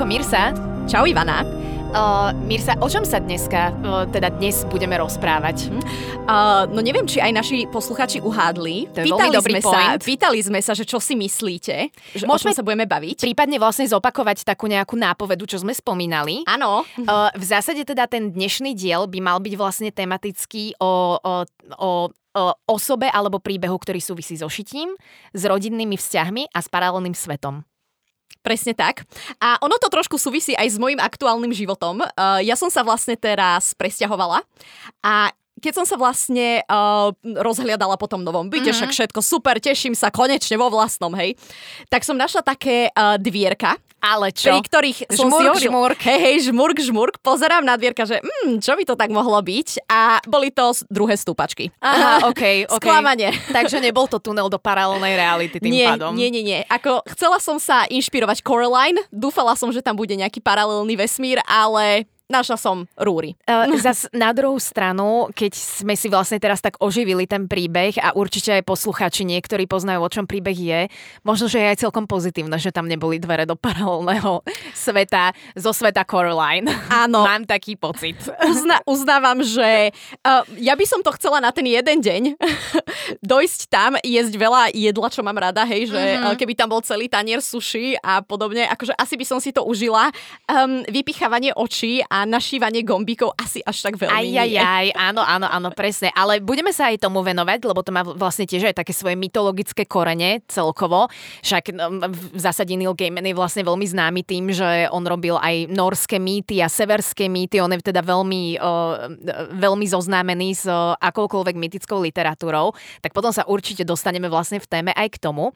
Čauko Mirsa. Čau Ivana. Uh, Mirsa, o čom sa dneska, uh, teda dnes budeme rozprávať? Hm? Uh, no neviem, či aj naši posluchači uhádli. To je pýtali dobrý sme point. Sa, pýtali sme sa, že čo si myslíte, že Môžeme o čom sa budeme baviť. Prípadne vlastne zopakovať takú nejakú nápovedu, čo sme spomínali. Áno. Uh, v zásade teda ten dnešný diel by mal byť vlastne tematický o, o, o o osobe alebo príbehu, ktorý súvisí so šitím, s rodinnými vzťahmi a s paralelným svetom. Presne tak. A ono to trošku súvisí aj s mojim aktuálnym životom. Uh, ja som sa vlastne teraz presťahovala a keď som sa vlastne uh, rozhliadala po tom novom byte, mm-hmm. však všetko super, teším sa konečne vo vlastnom, hej, tak som našla také uh, dvierka, ale čo? Pri ktorých som žmurk, si žmurk. Hej, hej, žmurk, žmurk. Pozerám na dvierka, že mm, čo by to tak mohlo byť? A boli to druhé stúpačky. Aha, okej, okay, okay. Sklamanie. Takže nebol to tunel do paralelnej reality tým nie, pádom. Nie, nie, nie. Ako chcela som sa inšpirovať Coraline, dúfala som, že tam bude nejaký paralelný vesmír, ale našla som rúry. Uh, zas na druhú stranu, keď sme si vlastne teraz tak oživili ten príbeh a určite aj posluchači niektorí poznajú, o čom príbeh je, možno, že je aj celkom pozitívne, že tam neboli dvere do paralelného sveta zo sveta Coraline. Áno. Mám taký pocit. Uzna, uznávam, že uh, ja by som to chcela na ten jeden deň dojsť tam, jesť veľa jedla, čo mám rada, hej, že uh, keby tam bol celý tanier suši a podobne, akože asi by som si to užila. Um, vypichávanie očí a našívanie gombíkov asi až tak veľmi aj, aj, aj, áno, áno, áno, presne. Ale budeme sa aj tomu venovať, lebo to má vlastne tiež aj také svoje mytologické korene celkovo. Však no, v zásade Neil Gaiman je vlastne veľmi známy tým, že on robil aj norské mýty a severské mýty. On je teda veľmi, veľmi zoznámený s akoukoľvek mytickou literatúrou. Tak potom sa určite dostaneme vlastne v téme aj k tomu.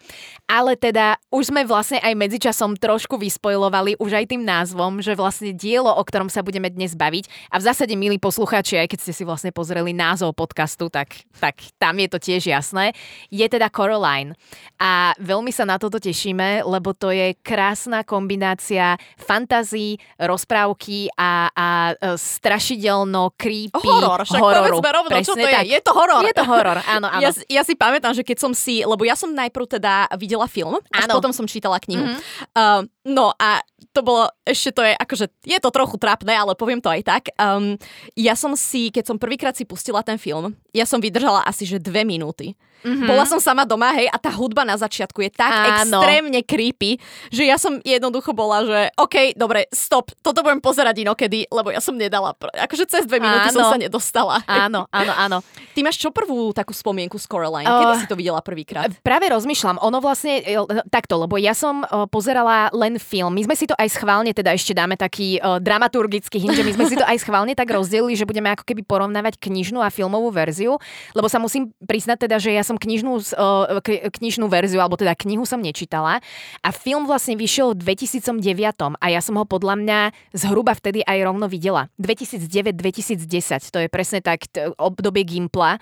Ale teda už sme vlastne aj medzičasom trošku vyspojovali už aj tým názvom, že vlastne dielo, o ktorom sa budeme dnes baviť. A v zásade, milí poslucháči, aj keď ste si vlastne pozreli názov podcastu, tak, tak tam je to tiež jasné. Je teda Coraline. A veľmi sa na toto tešíme, lebo to je krásna kombinácia fantazí, rozprávky a, a e, strašidelno creepy Horor, však hororu. povedzme rovno, čo Presne to je. tak. Je to horor. Je to horor, áno, áno. Ja, ja si pamätám, že keď som si, lebo ja som najprv teda videla film, Áno. potom som čítala knihu. Mhm. Uh, no a to bolo, ešte to je, akože je to trochu trápne, ale poviem to aj tak. Um, ja som si, keď som prvýkrát si pustila ten film, ja som vydržala asi, že dve minúty. Mm-hmm. Bola som sama doma, hej, a tá hudba na začiatku je tak Áno. extrémne creepy, že ja som jednoducho bola, že OK, dobre, stop, toto budem pozerať inokedy, lebo ja som nedala, akože cez dve minúty Áno. som sa nedostala. Áno, áno, áno. Ty máš čo prvú takú spomienku z Coraline? Uh, Kedy si to videla prvýkrát? Práve rozmýšľam, ono vlastne, e, takto, lebo ja som e, pozerala len film. My sme si to aj schválne, teda ešte dáme taký uh, dramaturgický hint, že my sme si to aj schválne tak rozdelili, že budeme ako keby porovnávať knižnú a filmovú verziu, lebo sa musím priznať teda, že ja som knižnú, uh, k- knižnú verziu, alebo teda knihu som nečítala a film vlastne vyšiel v 2009 a ja som ho podľa mňa zhruba vtedy aj rovno videla. 2009-2010, to je presne tak obdobie Gimpla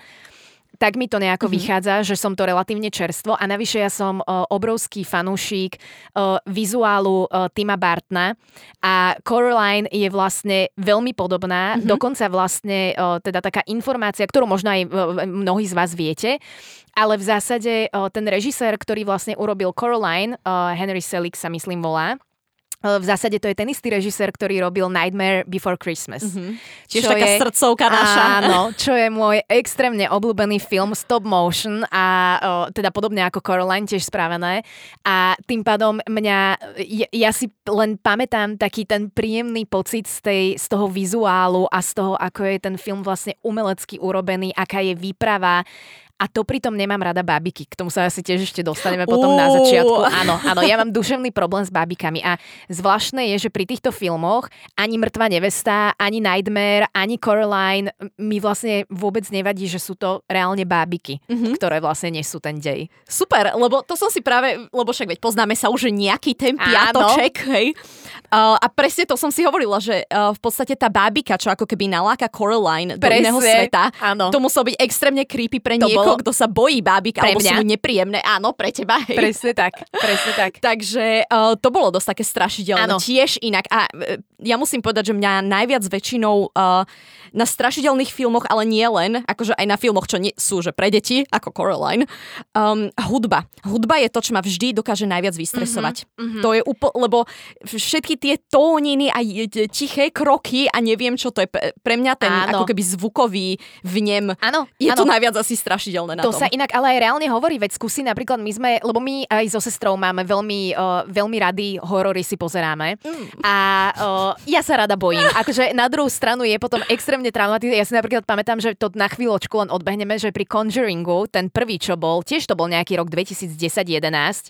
tak mi to nejako mm-hmm. vychádza, že som to relatívne čerstvo a navyše ja som uh, obrovský fanúšik uh, vizuálu uh, Tima Bartna a Coraline je vlastne veľmi podobná, mm-hmm. dokonca vlastne uh, teda taká informácia, ktorú možno aj uh, mnohí z vás viete, ale v zásade uh, ten režisér, ktorý vlastne urobil Coraline, uh, Henry Selick sa myslím volá, v zásade to je ten istý režisér, ktorý robil Nightmare Before Christmas. Mm-hmm. Čiže taká je, srdcovka naša. Áno, čo je môj extrémne obľúbený film stop motion a o, teda podobne ako Coraline tiež spravené. A tým pádom mňa, ja, ja si len pamätám taký ten príjemný pocit z, tej, z toho vizuálu a z toho, ako je ten film vlastne umelecky urobený, aká je výprava, a to pritom nemám rada bábiky. K tomu sa asi tiež ešte dostaneme potom Uú. na začiatku. Áno, áno, ja mám duševný problém s bábikami. A zvláštne je, že pri týchto filmoch ani Mŕtva nevesta, ani Nightmare, ani Coraline mi vlastne vôbec nevadí, že sú to reálne bábiky, mm-hmm. ktoré vlastne nesú ten dej. Super, lebo to som si práve, lebo však veď poznáme sa už nejaký ten piatoček, áno. hej. Uh, a presne to som si hovorila, že uh, v podstate tá bábika, čo ako keby naláka Coraline do Presne, iného sveta, áno. to muselo byť extrémne creepy pre niekoho, niekoho, kto sa bojí bábik, Pre alebo sú mňa? mu nepríjemné. Áno, pre teba. Hej. Presne tak, presne tak. Takže uh, to bolo dosť také strašidelné. Áno. Tiež inak. A uh, ja musím povedať, že mňa najviac väčšinou uh, na strašidelných filmoch, ale nie len, akože aj na filmoch, čo nie, sú že pre deti, ako Coraline, um, hudba. Hudba je to, čo ma vždy dokáže najviac vystresovať. Mm-hmm. To je úplne, lebo všetky tie tóniny a tiché kroky a neviem čo, to je pre, pre mňa ten Áno. ako keby zvukový vnem. Áno, Je áno. to najviac asi strašidelné na To tom. sa inak ale aj reálne hovorí, veď skúsi napríklad my sme, lebo my aj so sestrou máme veľmi, uh, veľmi rady horory si pozeráme Mm. a uh, ja sa rada bojím. Akože na druhú stranu je potom extrémne traumatizujúce. Ja si napríklad pamätám, že to na chvíľočku len odbehneme, že pri Conjuringu, ten prvý, čo bol, tiež to bol nejaký rok 2010-11,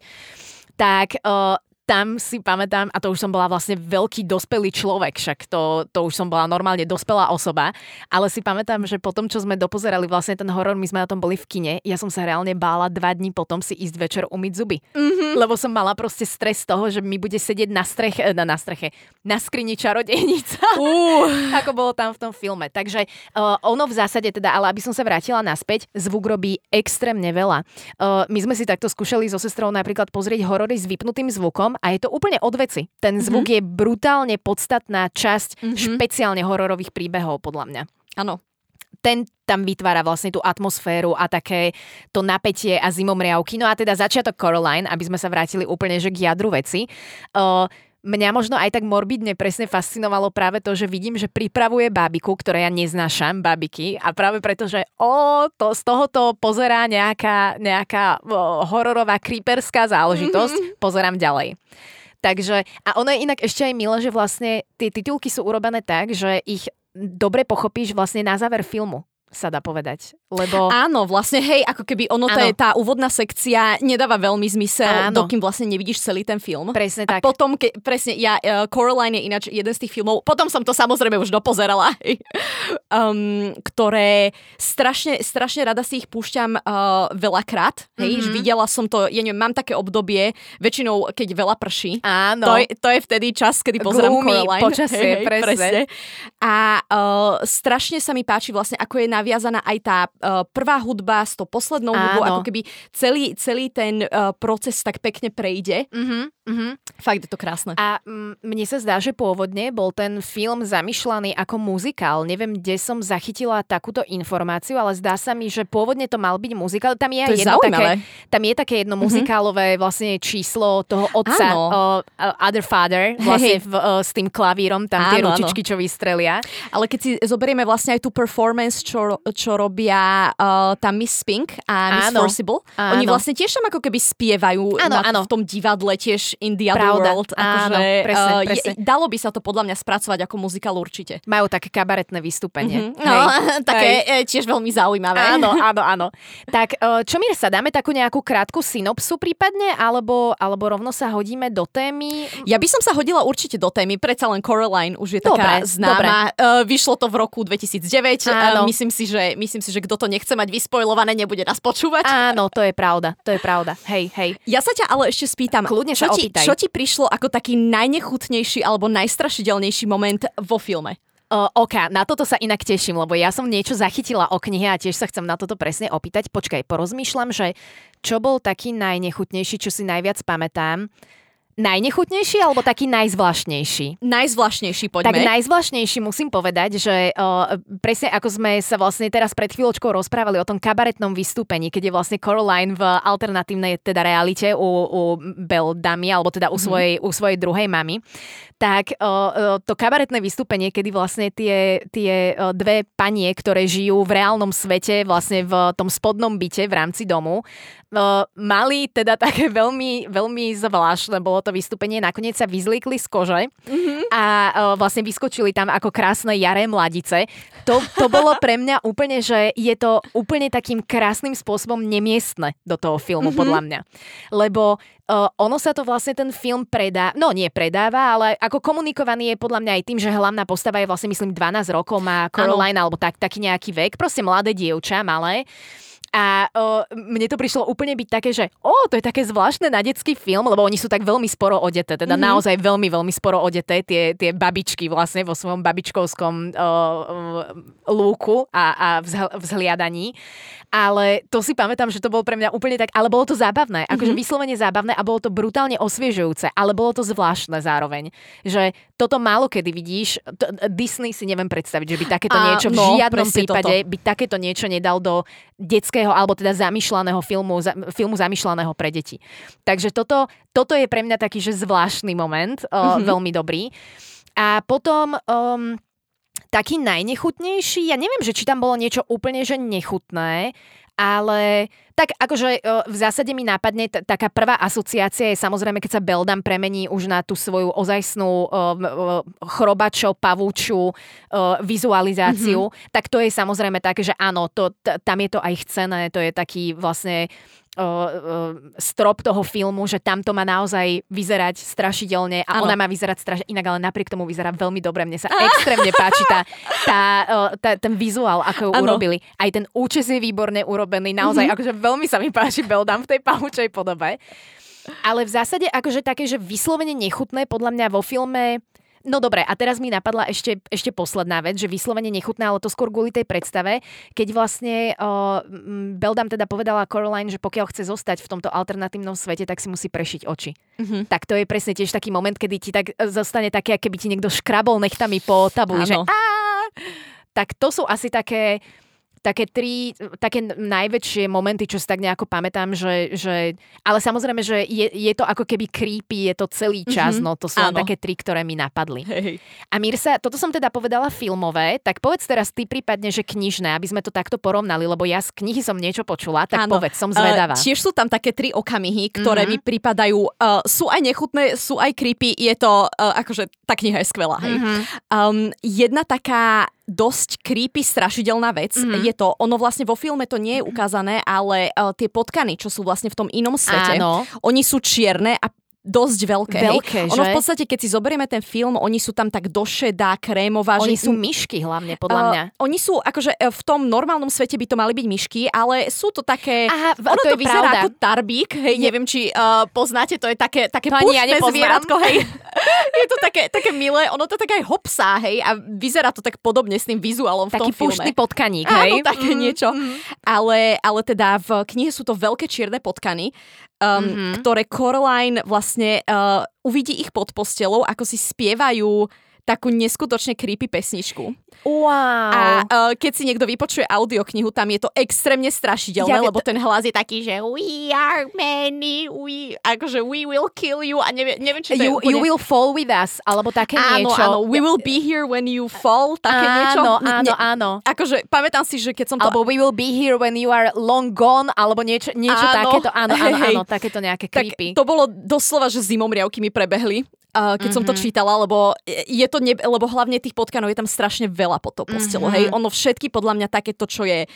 tak uh, tam si pamätám, a to už som bola vlastne veľký dospelý človek, však to, to už som bola normálne dospelá osoba, ale si pamätám, že potom, čo sme dopozerali vlastne ten horor, my sme na tom boli v kine, ja som sa reálne bála dva dní potom si ísť večer umyť zuby. Mm-hmm. Lebo som mala proste stres z toho, že mi bude sedieť na streche, na, na streche, na skrini čarodejnica. Uh. ako bolo tam v tom filme. Takže uh, ono v zásade teda, ale aby som sa vrátila naspäť, zvuk robí extrémne veľa. Uh, my sme si takto skúšali so sestrou napríklad pozrieť horory s vypnutým zvukom a je to úplne od veci. Ten zvuk mm-hmm. je brutálne podstatná časť mm-hmm. špeciálne hororových príbehov, podľa mňa Áno. ten tam vytvára vlastne tú atmosféru a také to napätie a zimomriavky. No a teda začiatok Coraline, aby sme sa vrátili úplne že k jadru veci. Uh, Mňa možno aj tak morbidne presne fascinovalo práve to, že vidím, že pripravuje bábiku, ktoré ja neznášam, babiky, a práve preto, že o, to, z tohoto pozerá nejaká, nejaká o, hororová, creeperská záležitosť, mm-hmm. pozerám ďalej. Takže, a ono je inak ešte aj milé, že vlastne tie titulky sú urobené tak, že ich dobre pochopíš vlastne na záver filmu sa dá povedať. Lebo... Áno, vlastne, hej, ako keby ono, tá, tá úvodná sekcia nedáva veľmi zmysel, Áno. dokým vlastne nevidíš celý ten film. Presne A tak. potom, ke, presne, ja, uh, Coraline je ináč jeden z tých filmov, potom som to samozrejme už dopozerala, hej, um, ktoré strašne, strašne rada si ich púšťam uh, veľakrát, hej, mm-hmm. videla som to, ja neviem, mám také obdobie, väčšinou, keď veľa prší, Áno. to, je, to je vtedy čas, kedy pozerám Gloomy Coraline. počasie, presne. A uh, strašne sa mi páči vlastne, ako je naviazaná aj tá uh, prvá hudba s tou poslednou hudbou, Áno. ako keby celý, celý ten uh, proces tak pekne prejde. Uh-huh, uh-huh. Fakt je to krásne. A mm, mne sa zdá, že pôvodne bol ten film zamýšľaný ako muzikál. Neviem, kde som zachytila takúto informáciu, ale zdá sa mi, že pôvodne to mal byť muzikál. Tam je, To je jedno také, tam je také jedno muzikálové vlastne číslo toho otca, Áno. uh, Other Father, vlastne v, uh, s tým klavírom, tam tie Áno, áno. ručičky, čo vystrelia. Ale keď si zoberieme vlastne aj tú performance, čo, čo robia uh, tá Miss Pink a Miss Áno. Forcible, Áno. oni vlastne tiež tam ako keby spievajú Áno, na, áno. v tom divadle tiež In the Other Pravda. World. Áno, Akože, presne, uh, presne. Je, dalo by sa to podľa mňa spracovať ako muzikál určite. Majú také kabaretné vystúpenie. No, také e, tiež veľmi zaujímavé. Áno, áno, áno. Tak e, čo mi sa dáme takú nejakú krátku synopsu prípadne, alebo, alebo rovno sa hodíme do témy? Ja by som sa hodila určite do témy, predsa len Coraline už je taká Dobre, známa. Uh, vyšlo to v roku 2009. Áno. Uh, myslím, si, že, myslím si, že kto to nechce mať vyspojlované, nebude nás počúvať. Áno, to je pravda, to je pravda. Hej, hej. Ja sa ťa ale ešte spýtam, Kľudne čo, ti, opýtaj. čo ti prišlo ako taký najnechutnejší alebo najstrašidelnejší moment vo filme? Uh, OK, na toto sa inak teším, lebo ja som niečo zachytila o knihe a tiež sa chcem na toto presne opýtať. Počkaj, porozmýšľam, že čo bol taký najnechutnejší, čo si najviac pamätám. Najnechutnejší alebo taký najzvláštnejší? Najzvláštnejší, Tak poďme. najzvláštnejší musím povedať, že uh, presne ako sme sa vlastne teraz pred chvíľočkou rozprávali o tom kabaretnom vystúpení, keď je vlastne Caroline v alternatívnej teda realite u, u Belle Damy, alebo teda u, Mhm. svojej, u svojej druhej mamy, tak uh, to kabaretné vystúpenie, kedy vlastne tie, tie dve panie, ktoré žijú v reálnom svete, vlastne v tom spodnom byte v rámci domu, uh, mali teda také veľmi, veľmi zvláštne, bolo to vystúpenie, nakoniec sa vyzliekli z kože a uh, vlastne vyskočili tam ako krásne jaré mladice. To, to bolo pre mňa úplne, že je to úplne takým krásnym spôsobom nemiestne do toho filmu, podľa mňa. Lebo uh, ono sa to vlastne ten film predá, no nie predáva, ale ako komunikovaný je podľa mňa aj tým, že hlavná postava je vlastne myslím 12 rokov, má Caroline alebo tak, taký nejaký vek, proste mladé dievča, malé. A o, mne to prišlo úplne byť také, že o, to je také zvláštne na detský film, lebo oni sú tak veľmi sporo odeté, teda mm-hmm. naozaj veľmi, veľmi sporo odeté, tie, tie babičky vlastne vo svojom babičkovskom o, o, lúku a, a vzhl- vzhliadaní. Ale to si pamätám, že to bolo pre mňa úplne tak, ale bolo to zábavné, akože mm-hmm. vyslovene zábavné a bolo to brutálne osviežujúce, ale bolo to zvláštne zároveň, že toto málo kedy vidíš, to, Disney si neviem predstaviť, že by takéto a, niečo v no, žiadnom prípade toto. by takéto niečo nedal do detského alebo teda zamýšľaného filmu, za, filmu zamýšľaného pre deti. Takže toto, toto je pre mňa taký, že zvláštny moment, mm-hmm. uh, veľmi dobrý. A potom... Um, taký najnechutnejší, ja neviem, že či tam bolo niečo úplne že nechutné, ale tak akože v zásade mi nápadne t- taká prvá asociácia je samozrejme, keď sa Beldam premení už na tú svoju ozajstnú uh, chrobačo, pavúču uh, vizualizáciu, mm-hmm. tak to je samozrejme také, že áno, to, t- tam je to aj chcené, to je taký vlastne strop toho filmu, že tam to má naozaj vyzerať strašidelne a ano. ona má vyzerať strašidelne, inak ale napriek tomu vyzerá veľmi dobre. Mne sa extrémne páči tá, tá, tá, ten vizuál, ako ju ano. urobili. Aj ten účes je výborne urobený, naozaj mm-hmm. akože veľmi sa mi páči Beldam v tej pahučej podobe. Ale v zásade akože také, že vyslovene nechutné podľa mňa vo filme No dobre, a teraz mi napadla ešte, ešte posledná vec, že vyslovene nechutná, ale to skôr kvôli tej predstave, keď vlastne uh, Beldam teda povedala Coraline, že pokiaľ chce zostať v tomto alternatívnom svete, tak si musí prešiť oči. Mm-hmm. Tak to je presne tiež taký moment, kedy ti tak e, zostane také, keby ti niekto škrabol nechtami po tabuli, že tak to sú asi také také tri, také najväčšie momenty, čo si tak nejako pamätám, že, že ale samozrejme, že je, je to ako keby creepy, je to celý čas, mm-hmm. no to sú len také tri, ktoré mi napadli. Hej. A Mirsa, toto som teda povedala filmové, tak povedz teraz ty prípadne, že knižné, aby sme to takto porovnali, lebo ja z knihy som niečo počula, tak ano. povedz, som zvedavá. Uh, tiež sú tam také tri okamihy, ktoré mm-hmm. mi pripadajú, uh, sú aj nechutné, sú aj creepy, je to, uh, akože tá kniha je skvelá, hej. Mm-hmm. Um, jedna taká dosť creepy, strašidelná vec. Mm-hmm. Je to, ono vlastne vo filme to nie je ukázané, ale uh, tie potkany, čo sú vlastne v tom inom svete, Áno. oni sú čierne a dosť veľké. Veľké, hej. Ono v podstate, keď si zoberieme ten film, oni sú tam tak došedá, krémová. Oni že sú myšky hlavne, podľa uh, mňa. Oni sú, akože e, v tom normálnom svete by to mali byť myšky, ale sú to také... Aha, ono to, to vyzerá pravda. ako tarbík, hej, je... neviem, či uh, poznáte, to je také, také to ja zvieratko, hej. je to také, také milé, ono to také aj hopsá, hej, a vyzerá to tak podobne s tým vizuálom v Taký tom filme. Taký potkaník, hej. Áno, také mm, niečo. Mm. Ale, ale teda v knihe sú to veľké čierne potkany um, mm-hmm. ktoré Coraline vlastne uh, uvidí ich pod postelou, ako si spievajú takú neskutočne creepy pesničku. Wow. A uh, keď si niekto vypočuje audioknihu, tam je to extrémne strašidelné, ja, lebo ten hlas je taký, že we are many, we, akože we will kill you a neviem, neviem či to you, je úplne... you will fall with us, alebo také áno, niečo. Áno, we will be here when you fall, také áno, niečo. Áno, áno, áno. Akože pamätám si, že keď som to... Alebo we will be here when you are long gone, alebo niečo, niečo áno, takéto. Áno, áno, áno, takéto nejaké creepy. Tak to bolo doslova, že zimomriavky mi prebehli uh, keď mm-hmm. som to mhm. čítala, lebo je to, ne, lebo hlavne tých potkanov je tam strašne veľa pod to postelou, mm-hmm. hej, ono všetky podľa mňa takéto, čo je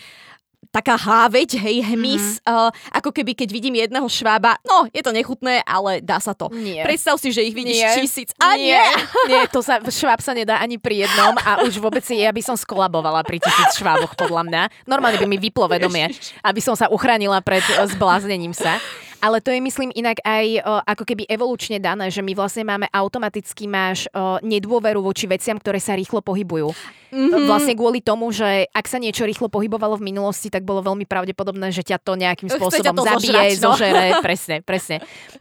taká háveť, hej, hmyz, mm. uh, ako keby keď vidím jedného švába, no, je to nechutné, ale dá sa to. Nie. Predstav si, že ich vidíš nie. tisíc. A nie. nie. nie, to sa, šváb sa nedá ani pri jednom a už vôbec ja by som skolabovala pri tisíc šváboch, podľa mňa. Normálne by mi vyplo vedomie, aby som sa uchránila pred zbláznením sa. Ale to je, myslím, inak aj o, ako keby evolučne dané, že my vlastne máme automaticky máš o, nedôveru voči veciam, ktoré sa rýchlo pohybujú. Mm-hmm. Vlastne kvôli tomu, že ak sa niečo rýchlo pohybovalo v minulosti, tak bolo veľmi pravdepodobné, že ťa to nejakým spôsobom to zabije, zožrať, no. zožere. presne, presne.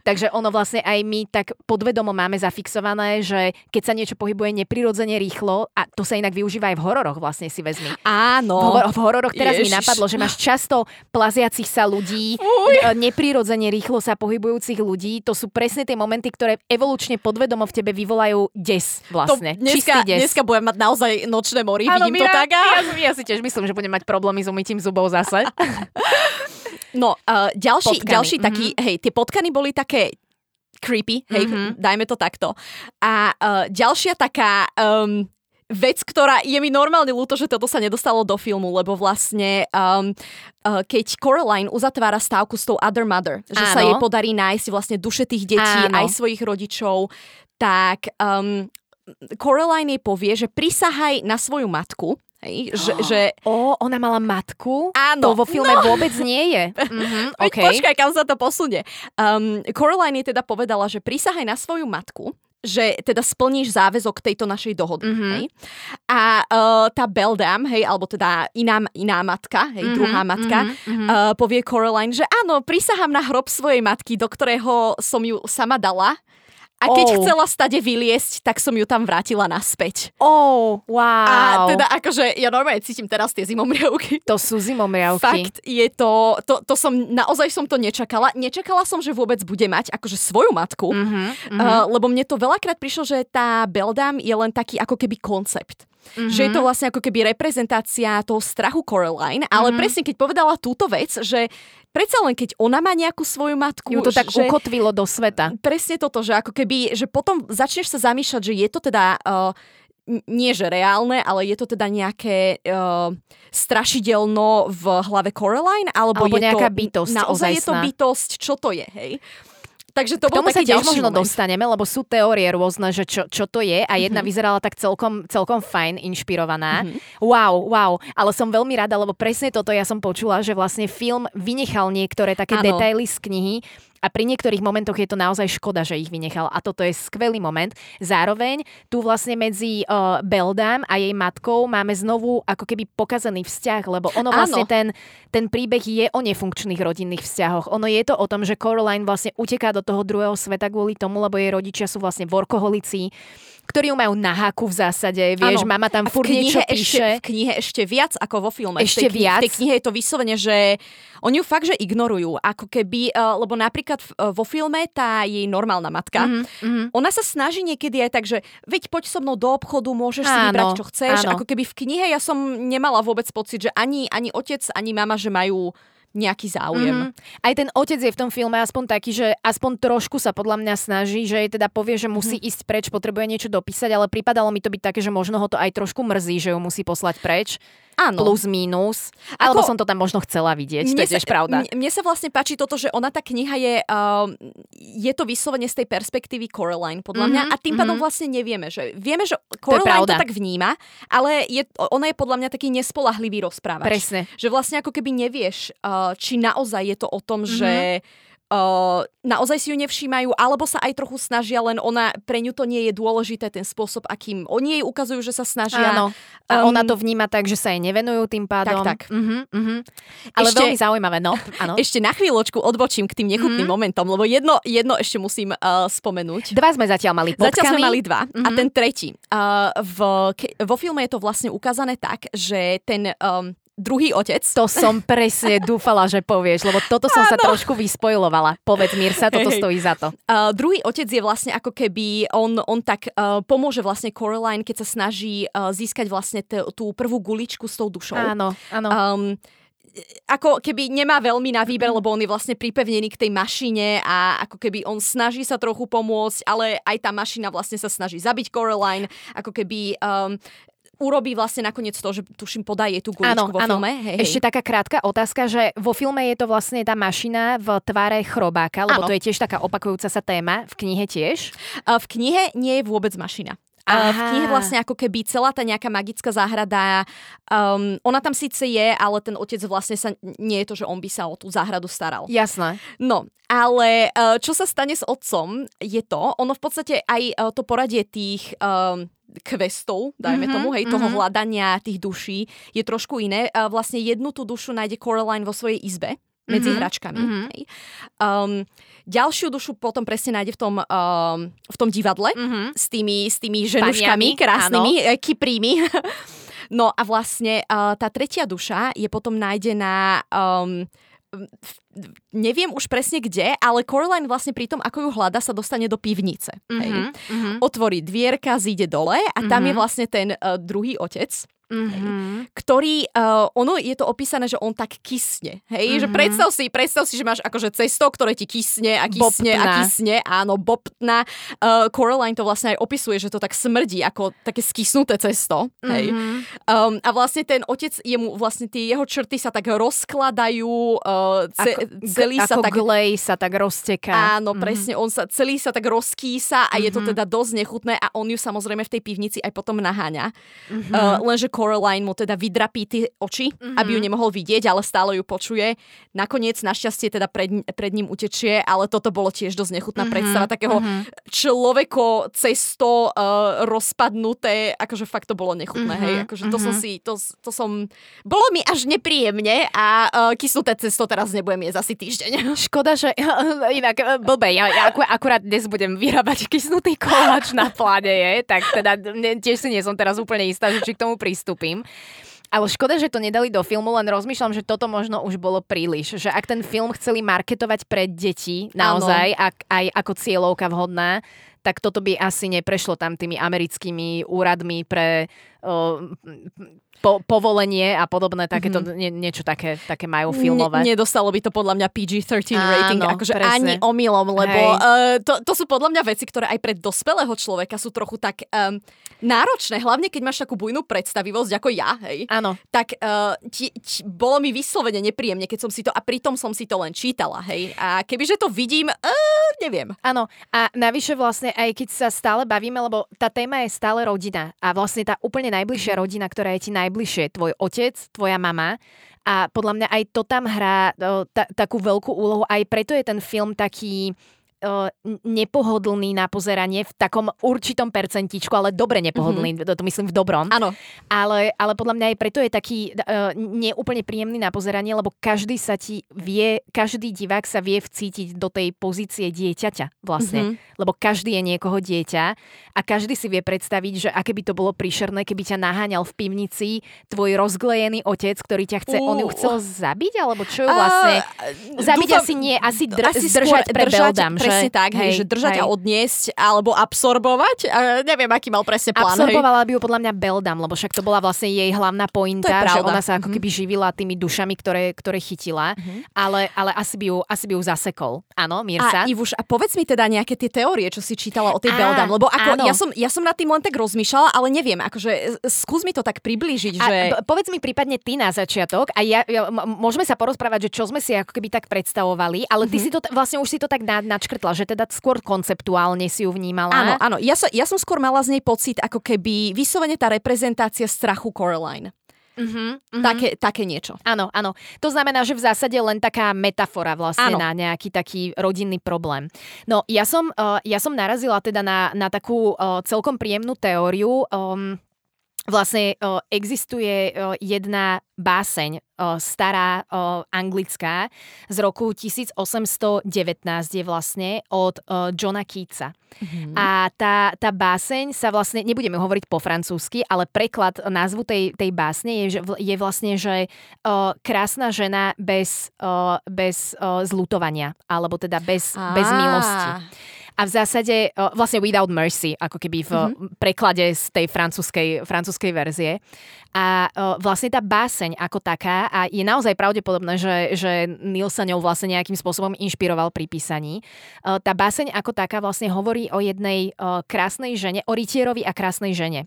Takže ono vlastne aj my tak podvedomo máme zafixované, že keď sa niečo pohybuje neprirodzene rýchlo, a to sa inak využíva aj v hororoch vlastne si vezmi. Áno. V, v hororoch teraz Ježiš. mi napadlo, že máš často plaziacich sa ľudí, Uj. neprirodzene rýchlo sa pohybujúcich ľudí. To sú presne tie momenty, ktoré evolučne podvedomo v tebe vyvolajú des vlastne. To dneska, des. dneska budem mať naozaj nočné mori, ano, vidím Mira, to tak. A... Ja, ja si tiež myslím, že budem mať problémy s umytím zubov zase. no, uh, ďalší, ďalší mm-hmm. taký, hej, tie potkany boli také creepy, hej, mm-hmm. dajme to takto. A uh, ďalšia taká um, vec, ktorá je mi normálne ľúto, že toto sa nedostalo do filmu, lebo vlastne um, uh, keď Coraline uzatvára stávku s tou Other Mother, že Áno. sa jej podarí nájsť vlastne duše tých detí, Áno. aj svojich rodičov, tak um, Coraline jej povie, že prisahaj na svoju matku, Hej, že, že... O, ona mala matku? Áno. To vo filme no. vôbec nie je. Mhm, Veď okay. Počkaj, kam sa to posunie. Um, Coraline teda povedala, že prisahaj na svoju matku, že teda splníš záväzok tejto našej dohody. Mhm. Hej? A uh, tá Beldam, hej, alebo teda iná, iná matka, hej, Mhm, druhá matka, mhm, mhm. uh, povie Coraline, že áno, prisahám na hrob svojej matky, do ktorého som ju sama dala. A keď Oh. chcela stade vyliesť, tak som ju tam vrátila naspäť. Oh, wow. A teda akože, ja normálne cítim teraz tie zimomriavky. To sú zimomriavky. Fakt, je to, to, to som, naozaj som to nečakala. Nečakala som, že vôbec bude mať akože svoju matku, Mhm, mhm. uh, lebo mne to veľakrát prišlo, že tá Beldam je len taký ako keby koncept. Mhm. Že je to vlastne ako keby reprezentácia toho strachu Coraline, ale Mhm. presne keď povedala túto vec, že predsa len keď ona má nejakú svoju matku, Ju to tak že, ukotvilo do sveta. presne toto, že ako keby, že potom začneš sa zamýšľať, že je to teda... Uh, nie že reálne, ale je to teda nejaké uh, strašidelno v hlave Coraline, alebo, Alebo je nejaká to, bytosť naozaj je to bytosť, čo to je, hej? Takže to K bol tomu sa tiež možno moment. dostaneme, lebo sú teórie rôzne, že čo, čo to je a jedna Mhm. vyzerala tak celkom, celkom fajn, inšpirovaná. Mhm. Wow, wow, ale som veľmi rada, lebo presne toto ja som počula, že vlastne film vynechal niektoré také Áno. detaily z knihy a pri niektorých momentoch je to naozaj škoda, že ich vynechal. A toto je skvelý moment. Zároveň tu vlastne medzi uh, Beldam a jej matkou máme znovu ako keby pokazený vzťah, lebo ono Áno. vlastne ten, ten príbeh je o nefunkčných rodinných vzťahoch. Ono je to o tom, že Coraline vlastne uteká do toho druhého sveta kvôli tomu, lebo jej rodičia sú vlastne workoholici, ktorí ju majú na háku v zásade. Vieš, Áno. mama tam furt knihe niečo ešte, píše. v knihe ešte viac ako vo filme. Ešte v tej, kni- viac? V tej knihe je to vyslovene, že oni ju fakt, že ignorujú. Ako keby, uh, lebo napríklad uh, vo filme tá jej normálna matka, Mhm, mhm. ona sa snaží niekedy aj tak, že veď poď so mnou do obchodu, môžeš si Áno, vybrať, čo chceš. áno. Ako keby v knihe ja som nemala vôbec pocit, že ani, ani otec, ani mama, že majú nejaký záujem. Mhm. Aj ten otec je v tom filme aspoň taký, že aspoň trošku sa podľa mňa snaží, že jej teda povie, že musí ísť preč, potrebuje niečo dopísať, ale pripadalo mi to byť také, že možno ho to aj trošku mrzí, že ju musí poslať preč, Áno. plus mínus. Alebo Ako- som to tam možno chcela vidieť, to je tiež pravda. Mne, mne sa vlastne páči toto, že ona tá kniha je, uh, je to vyslovene z tej perspektívy Coraline, podľa mňa, Mhm, a tým pádom mhm. vlastne nevieme, že vieme, že Coraline to, pravda. tak vníma, ale je, ona je podľa mňa taký nespolahlivý rozprávač. Presne. Že vlastne ako keby nevieš, uh, či naozaj je to o tom, Mhm. že Uh, naozaj si ju nevšímajú, alebo sa aj trochu snažia, len ona, pre ňu to nie je dôležité, ten spôsob, akým oni jej ukazujú, že sa snažia. Áno. A Um, ona to vníma tak, že sa jej nevenujú tým pádom. tak. Mhm, mhm. Ale Ešte- veľmi zaujímavé, no. Áno. Ešte na chvíľočku odbočím k tým nechutným Mhm. momentom, lebo jedno, jedno ešte musím uh, spomenúť. Dva sme zatiaľ mali potkany. Zatiaľ sme mali dva. A Mhm. ten tretí. Uh, v, ke, vo filme je to vlastne ukázané tak, že ten um, druhý otec... To som presne dúfala, že povieš, lebo toto som sa trošku vyspojlovala. Povedz, Mirsa, toto stojí za to. Uh, druhý otec je vlastne ako keby, on, on tak uh, pomôže vlastne Coraline, keď sa snaží uh, získať vlastne t- tú prvú guličku s tou dušou. Áno, áno. Um, ako keby nemá veľmi na výber, lebo on je vlastne pripevnený k tej mašine a ako keby on snaží sa trochu pomôcť, ale aj tá mašina vlastne sa snaží zabiť Coraline, ako keby um, urobí vlastne nakoniec to, že tuším podá jej tú guličku Áno, vo áno. filme. Hej, Ešte hej. taká krátka otázka, že vo filme je to vlastne tá mašina v tvare chrobáka, lebo Áno. to je tiež taká opakujúca sa téma, v knihe tiež. V knihe nie je vôbec mašina. A v Aha. knihe vlastne ako keby celá tá nejaká magická záhrada, um, ona tam síce je, ale ten otec vlastne sa, nie je to, že on by sa o tú záhradu staral. Jasné. No, ale uh, čo sa stane s otcom, je to, ono v podstate aj uh, to poradie tých um, questov, dajme Mhm, tomu, hej, toho mhm. hľadania tých duší je trošku iné. Uh, vlastne jednu tú dušu nájde Coraline vo svojej izbe medzi Mhm, hračkami. mhm. Hej. Um, ďalšiu dušu potom presne nájde v tom, um, v tom divadle Mhm. s tými, s tými ženuškami Paniami, krásnymi, e, kyprými. no a vlastne uh, tá tretia duša je potom nájdená um, neviem už presne kde, ale Coraline vlastne pri tom, ako ju hľada, sa dostane do pivnice. Hej. Mhm, mhm, Otvorí dvierka, zíde dole a tam Mhm. je vlastne ten uh, druhý otec, mhm. ktorý, uh, ono je to opísané, že on tak kysne. Hej, že Mhm. predstav si, predstav si, že máš akože cesto, ktoré ti kysne a kysne a Bobtná. kysne, áno, bobtna. Uh, Coraline to vlastne aj opisuje, že to tak smrdí ako také skysnuté cesto. Hej. Mhm. Um, a vlastne ten otec, jemu vlastne tie jeho črty sa tak rozkladajú, uh, ce, Ako, celý sa ako tak... glej sa tak rozteká. Áno, Mhm. presne, on sa, celý sa tak rozkýsa a je to Mhm. teda dosť nechutné a on ju samozrejme v tej pivnici aj potom naháňa. Mhm. Uh, lenže Coraline mu teda vydrapí tie oči, mm-hmm. aby ju nemohol vidieť, ale stále ju počuje. Nakoniec našťastie teda pred, pred ním utečie, ale toto bolo tiež dosť nechutná mm-hmm. predstava takého mm-hmm. človeko cesto uh, rozpadnuté, akože fakt to bolo nechutné, mm-hmm. hej, akože to mm-hmm. som si, to, to som, bolo mi až nepríjemne a uh, kysnuté cesto teraz nebudem jesť asi týždeň. Škoda, že inak blbej, ja, ja akurát dnes budem vyrábať kysnutý koláč na pláne, je, tak teda tiež si nie som teraz úplne istá, že či k tomu pristúpim. Ale škoda, že to nedali do filmu, len rozmýšľam, že toto možno už bolo príliš. Že ak ten film chceli marketovať pre deti naozaj, ak, aj ako cieľovka vhodná, tak toto by asi neprešlo tam tými americkými úradmi pre po, povolenie a podobné, takéto, mm-hmm. nie, niečo také, také majú filmovať. Ne, nedostalo by to podľa mňa PG-13 Áno, rating, akože presne. ani omylom, lebo uh, to, to sú podľa mňa veci, ktoré aj pre dospelého človeka sú trochu tak um, náročné, hlavne keď máš takú bujnú predstavivosť ako ja, hej. Áno. Tak uh, ti, ti, bolo mi vyslovene nepríjemne, keď som si to, a pritom som si to len čítala, hej. A kebyže to vidím, uh, neviem. Áno, a navyše vlastne aj keď sa stále bavíme, lebo tá téma je stále rodina a vlastne tá úplne najbližšia rodina, ktorá je ti naj najbližšie, tvoj otec, tvoja mama. A podľa mňa aj to tam hrá o, ta, takú veľkú úlohu. Aj preto je ten film taký nepohodlný na pozeranie v takom určitom percentičku, ale dobre nepohodlný, mm-hmm. to myslím v dobrom. Áno. Ale, ale podľa mňa aj preto je taký uh, neúplne príjemný na pozeranie, lebo každý sa ti vie, každý divák sa vie vcítiť do tej pozície dieťaťa vlastne. Mm-hmm. Lebo každý je niekoho dieťa a každý si vie predstaviť, že aké by to bolo príšerné, keby ťa naháňal v pivnici tvoj rozglejený otec, ktorý ťa chce, uh. on ju chcel zabiť, alebo čo ju vlastne... Uh, zabiť dúfam, asi nie, asi, dr- asi zdržať pre držať, beldam, presne tak, hej, že držať hej. a odniesť alebo absorbovať. A neviem, aký mal presne plán. Absorbovala hej. by ju podľa mňa Beldam, lebo však to bola vlastne jej hlavná pointa, že ona sa ako mhm. keby živila tými dušami, ktoré, ktoré chytila, mm-hmm. ale, ale asi, by ju, asi by ju zasekol. Áno, Mirsa? A Ivuš, a povedz mi teda nejaké tie teórie, čo si čítala o tej a, Beldam, lebo ako, ja som, ja som nad tým len tak rozmýšľala, ale neviem, akože skús mi to tak priblížiť, a, že... povedz mi prípadne ty na začiatok a ja, ja, môžeme sa porozprávať, že čo sme si ako keby tak predstavovali, ale ty mm-hmm. si to vlastne už si to tak načkrtla, že teda skôr konceptuálne si ju vnímala. Áno, áno. Ja, so, ja som skôr mala z nej pocit, ako keby vyslovene tá reprezentácia strachu Coraline. Uh-huh, uh-huh. Také, také niečo. Áno, áno. To znamená, že v zásade len taká metafora vlastne áno. na nejaký taký rodinný problém. No, ja som, uh, ja som narazila teda na, na takú uh, celkom príjemnú teóriu. Um, Vlastne o, existuje o, jedna báseň, o, stará o, anglická, z roku 1819 je vlastne od o, Johna Keatsa. Mm-hmm. A tá, tá báseň sa vlastne, nebudeme hovoriť po francúzsky, ale preklad názvu tej, tej básne je, je vlastne, že o, krásna žena bez, o, bez o, zlutovania, alebo teda bez, bez milosti. A v zásade, vlastne Without Mercy, ako keby v mm-hmm. preklade z tej francúzskej, francúzskej verzie. A vlastne tá báseň ako taká, a je naozaj pravdepodobné, že, že Neil sa ňou vlastne nejakým spôsobom inšpiroval pri písaní. Tá báseň ako taká vlastne hovorí o jednej krásnej žene, o rytierovi a krásnej žene.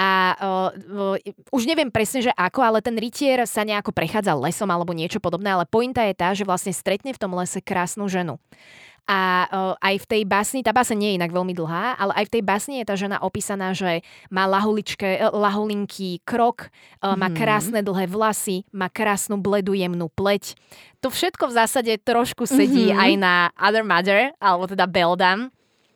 A uh, už neviem presne, že ako, ale ten rytier sa nejako prechádza lesom alebo niečo podobné, ale pointa je tá, že vlastne stretne v tom lese krásnu ženu. A uh, aj v tej básni, tá báseň nie je inak veľmi dlhá, ale aj v tej básni je tá žena opísaná, že má lahuličke, lahulinký krok, uh, má mhm. krásne dlhé vlasy, má krásnu bledú jemnú pleť. To všetko v zásade trošku sedí mm-hmm. aj na Other Mother, alebo teda Beldam.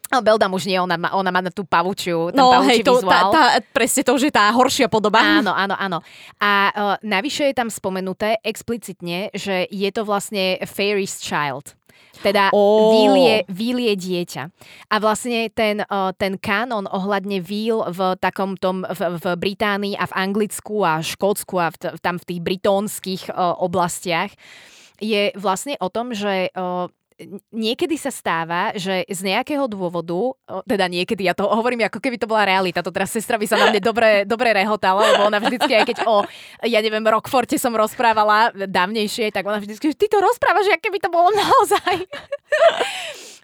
Ale Beldam už nie, ona má, ona má na tú pavučiu, ten no, hej, to, tá, tá, presne to už je tá horšia podoba. Áno, áno, áno. A uh, navyše je tam spomenuté explicitne, že je to vlastne Fairy's Child. Teda oh. výlie, výlie dieťa. A vlastne ten, ten kánon ohľadne víl v takom tom, v, v Británii a v Anglicku a Škótsku a v, tam v tých britónskych oblastiach je vlastne o tom, že niekedy sa stáva, že z nejakého dôvodu, teda niekedy, ja to hovorím ako keby to bola realita, to teraz sestra by sa na mne dobre, dobre rehotala, lebo ona vždycky, aj keď o, ja neviem, Rockforte som rozprávala dávnejšie, tak ona vždycky, že ty to rozprávaš, ako keby to bolo naozaj.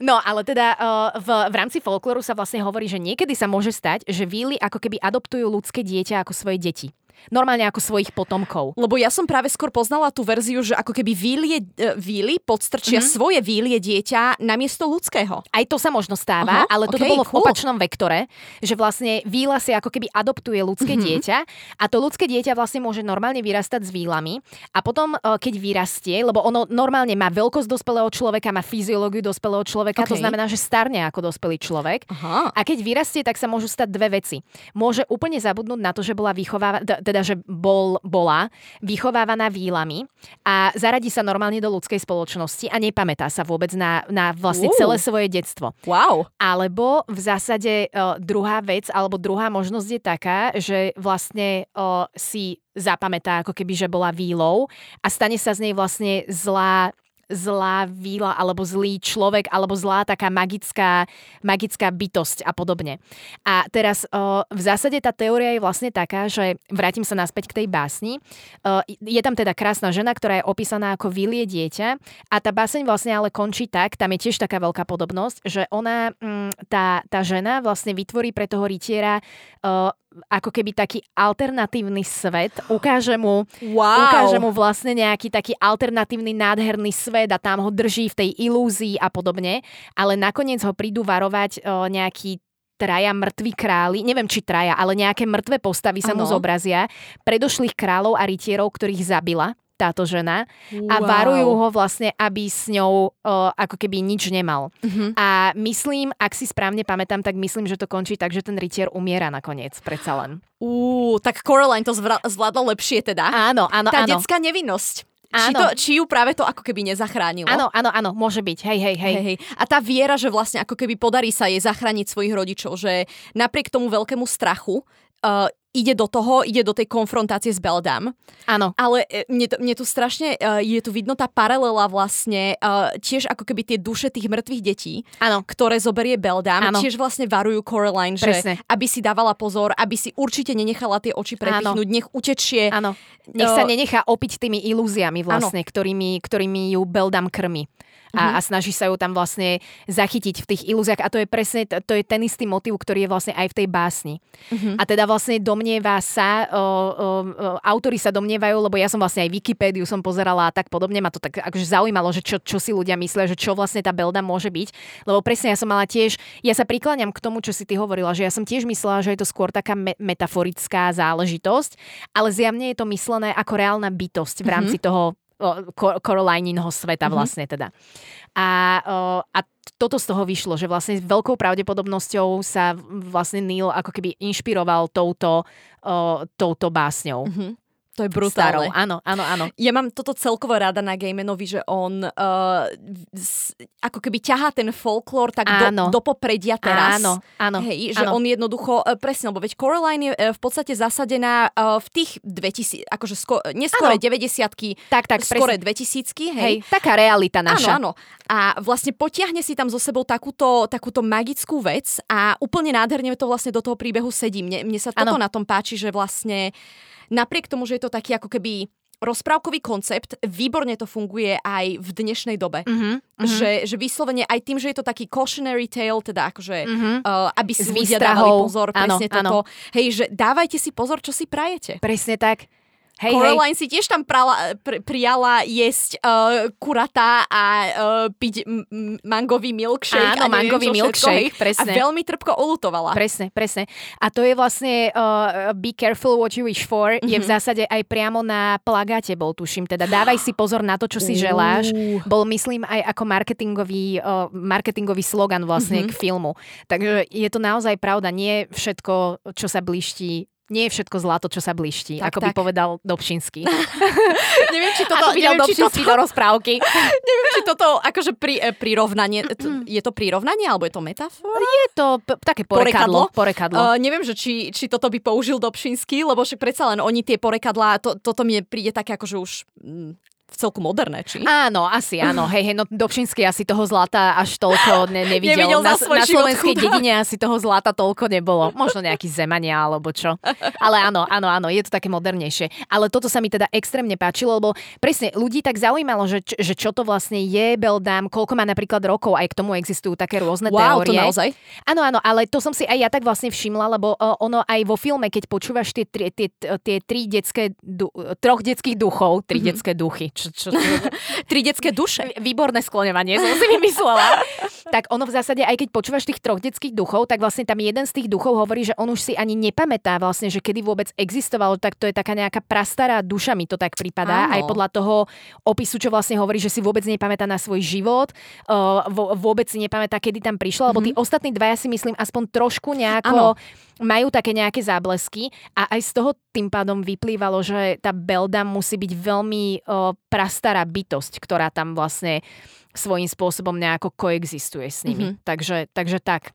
No, ale teda v, v rámci folklóru sa vlastne hovorí, že niekedy sa môže stať, že víly ako keby adoptujú ľudské dieťa ako svoje deti. Normálne ako svojich potomkov. Lebo ja som práve skôr poznala tú verziu, že ako keby vílie, uh, víly podstrčia mm-hmm. svoje vílie dieťa namiesto ľudského. Aj to sa možno stáva, uh-huh, ale toto okay, bolo v cool. opačnom vektore, že vlastne víla si ako keby adoptuje ľudské mm-hmm. dieťa a to ľudské dieťa vlastne môže normálne vyrastať s vílami a potom, uh, keď vyrastie, lebo ono normálne má veľkosť dospelého človeka, má fyziológiu dospelého človeka, okay. to znamená, že starne ako dospelý človek. Uh-huh. A keď vyrastie, tak sa môžu stať dve veci. Môže úplne zabudnúť na to, že bola vychováva, teda, že bol, bola vychovávaná výlami a zaradí sa normálne do ľudskej spoločnosti a nepamätá sa vôbec na, na vlastne uh. celé svoje detstvo. Wow. Alebo v zásade uh, druhá vec, alebo druhá možnosť je taká, že vlastne uh, si zapamätá, ako keby, že bola výlou a stane sa z nej vlastne zlá zlá víla alebo zlý človek alebo zlá taká magická, magická bytosť a podobne. A teraz o, v zásade tá teória je vlastne taká, že vrátim sa naspäť k tej básni. O, je tam teda krásna žena, ktorá je opísaná ako vílie dieťa a tá báseň vlastne ale končí tak, tam je tiež taká veľká podobnosť, že ona, mm, tá, tá žena vlastne vytvorí pre toho rytiera o, ako keby taký alternatívny svet, ukáže mu, wow. ukáže mu vlastne nejaký taký alternatívny nádherný svet a tam ho drží v tej ilúzii a podobne, ale nakoniec ho prídu varovať o, nejaký traja mŕtvi králi, neviem či traja, ale nejaké mŕtve postavy sa ano. mu zobrazia, predošlých kráľov a rytierov, ktorých zabila táto žena wow. a varujú ho vlastne, aby s ňou uh, ako keby nič nemal. Uh-huh. A myslím, ak si správne pamätám, tak myslím, že to končí tak, že ten rytier umiera nakoniec, predsa len. Ú, tak Coraline to zvra- zvládla lepšie teda. Áno, áno, Tá áno. detská nevinnosť. Áno. Či, to, či ju práve to ako keby nezachránilo. Áno, áno, áno, môže byť. Hej, hej, hej. hej, hej. A tá viera, že vlastne ako keby podarí sa jej zachrániť svojich rodičov, že napriek tomu veľkému strachu uh, ide do toho, ide do tej konfrontácie s Beldam. Áno. Ale e, mne, to, mne tu strašne, uh, je tu vidno tá paralela vlastne, uh, tiež ako keby tie duše tých mŕtvych detí, Áno. ktoré zoberie Beldam, Áno. tiež vlastne varujú Coraline, Presne. že aby si dávala pozor, aby si určite nenechala tie oči prepichnúť, nech utečie. Áno. Nech sa nenechá opiť tými ilúziami vlastne, ktorými, ktorými ju Beldam krmi a, mm-hmm. a snaží sa ju tam vlastne zachytiť v tých ilúziách. A to je presne, to je ten istý motiv, ktorý je vlastne aj v tej básni. Mm-hmm. A teda vlastne domnieva sa, o, o, o, autori sa domnievajú, lebo ja som vlastne aj Wikipédiu som pozerala a tak podobne, ma to tak akože zaujímalo, že čo, čo si ľudia myslia, že čo vlastne tá Belda môže byť. Lebo presne ja som mala tiež, ja sa prikláňam k tomu, čo si ty hovorila, že ja som tiež myslela, že je to skôr taká me- metaforická záležitosť, ale zjavne je to myslené ako reálna bytosť v mhm. rámci mm-hmm. toho Corolininho sveta mm-hmm. vlastne teda. A, a toto z toho vyšlo, že vlastne s veľkou pravdepodobnosťou sa vlastne Neil ako keby inšpiroval touto, touto básňou. Mm-hmm. To je brutálne. Starou. Áno, áno, áno. Ja mám toto celkovo rada na Gaimenovi, že on uh, s, ako keby ťahá ten folklór tak do, do popredia teraz. Áno, áno. Hej, že áno. on jednoducho, uh, presne, lebo veď Coraline je uh, v podstate zasadená uh, v tých 2000, akože sko- neskore 90 tak, tak, skore 2000 hej. hej. Taká realita naša. Áno, áno. A vlastne potiahne si tam so sebou takúto, takúto magickú vec a úplne nádherne to vlastne do toho príbehu sedí. Mne, mne sa toto ano. na tom páči, že vlastne napriek tomu, že je to taký ako keby rozprávkový koncept, výborne to funguje aj v dnešnej dobe. Uh-huh, uh-huh. Že, že vyslovene aj tým, že je to taký cautionary tale, teda akože, uh-huh. uh, aby si ľudia dávali pozor, presne ano, toto. Hej, že dávajte si pozor, čo si prajete. Presne tak. Hej, Coraline hej. si tiež tam prala, pr- prijala jesť uh, kuratá a uh, piť m- mangový milkshake. Áno, mangový milkshake, všetko, presne. A veľmi trpko olutovala. Presne, presne. A to je vlastne uh, Be careful what you wish for, mm-hmm. je v mhm. zásade aj priamo na plagáte bol, tuším. Teda dávaj si pozor na to, čo si uh. želáš. Bol, myslím, aj ako marketingový, uh, marketingový slogan vlastne mm-hmm. k filmu. Takže je to naozaj pravda. Nie všetko, čo sa bliští, nie je všetko zlato, čo sa bliští, tak, ako tak. by povedal Dobšinský. neviem, či toto... neviem, či toto, do rozprávky. neviem, či toto akože pri, e, prirovnanie... je to prirovnanie, alebo je to metafora? Je to p- také porekadlo. porekadlo. Uh, neviem, že či, či toto by použil Dobšinský, lebo však predsa len oni tie porekadlá, to, toto mi príde také akože už... Celku moderné, či? Áno, asi áno. Hej, hej, no Dobšinský asi toho zlata až toľko ne, nevidel. Nevidel na, na slovenskej dedine asi toho zlata toľko nebolo. Možno nejaký zemania alebo čo. Ale áno, áno, áno, je to také modernejšie. Ale toto sa mi teda extrémne páčilo, lebo presne ľudí tak zaujímalo, že, že čo to vlastne je Beldam, koľko má napríklad rokov, aj k tomu existujú také rôzne Wow, to teórie. naozaj? Áno, áno, ale to som si aj ja tak vlastne všimla, lebo ono aj vo filme, keď počúvaš tie, tie, tie, tie tri detské, du, troch detských duchov, tri mm-hmm. detské duchy, čo, čo, čo, Tri detské duše. výborné skloňovanie som si vymyslela. tak ono v zásade, aj keď počúvaš tých troch detských duchov, tak vlastne tam jeden z tých duchov hovorí, že on už si ani nepamätá vlastne, že kedy vôbec existoval, tak to je taká nejaká prastará duša, mi to tak pripadá. Áno. Aj podľa toho opisu, čo vlastne hovorí, že si vôbec nepamätá na svoj život, vo, vôbec si nepamätá, kedy tam prišla, lebo tí ostatní dvaja si myslím aspoň trošku nejako Áno. Majú také nejaké záblesky a aj z toho tým pádom vyplývalo, že tá Belda musí byť veľmi uh, prastará bytosť, ktorá tam vlastne svojím spôsobom nejako koexistuje s nimi. Mm-hmm. Takže, takže tak.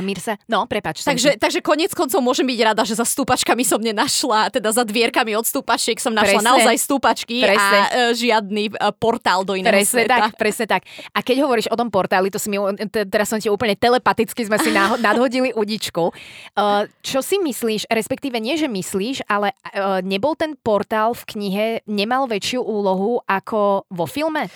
Mirsa? No, prepač. som Takže, ti- takže konec koncov môžem byť rada, že za stúpačkami som nenašla, teda za dvierkami od stúpačiek som našla Presne. naozaj stúpačky Presne. a e, žiadny e, portál do iného Presne sveta. tak, presne tak. A keď hovoríš o tom portáli, to si mi, te- teraz som ti úplne telepaticky sme si nadhodili udičku. Uh, čo si myslíš, respektíve nie, že myslíš, ale uh, nebol ten portál v knihe, nemal väčšiu úlohu ako vo filme?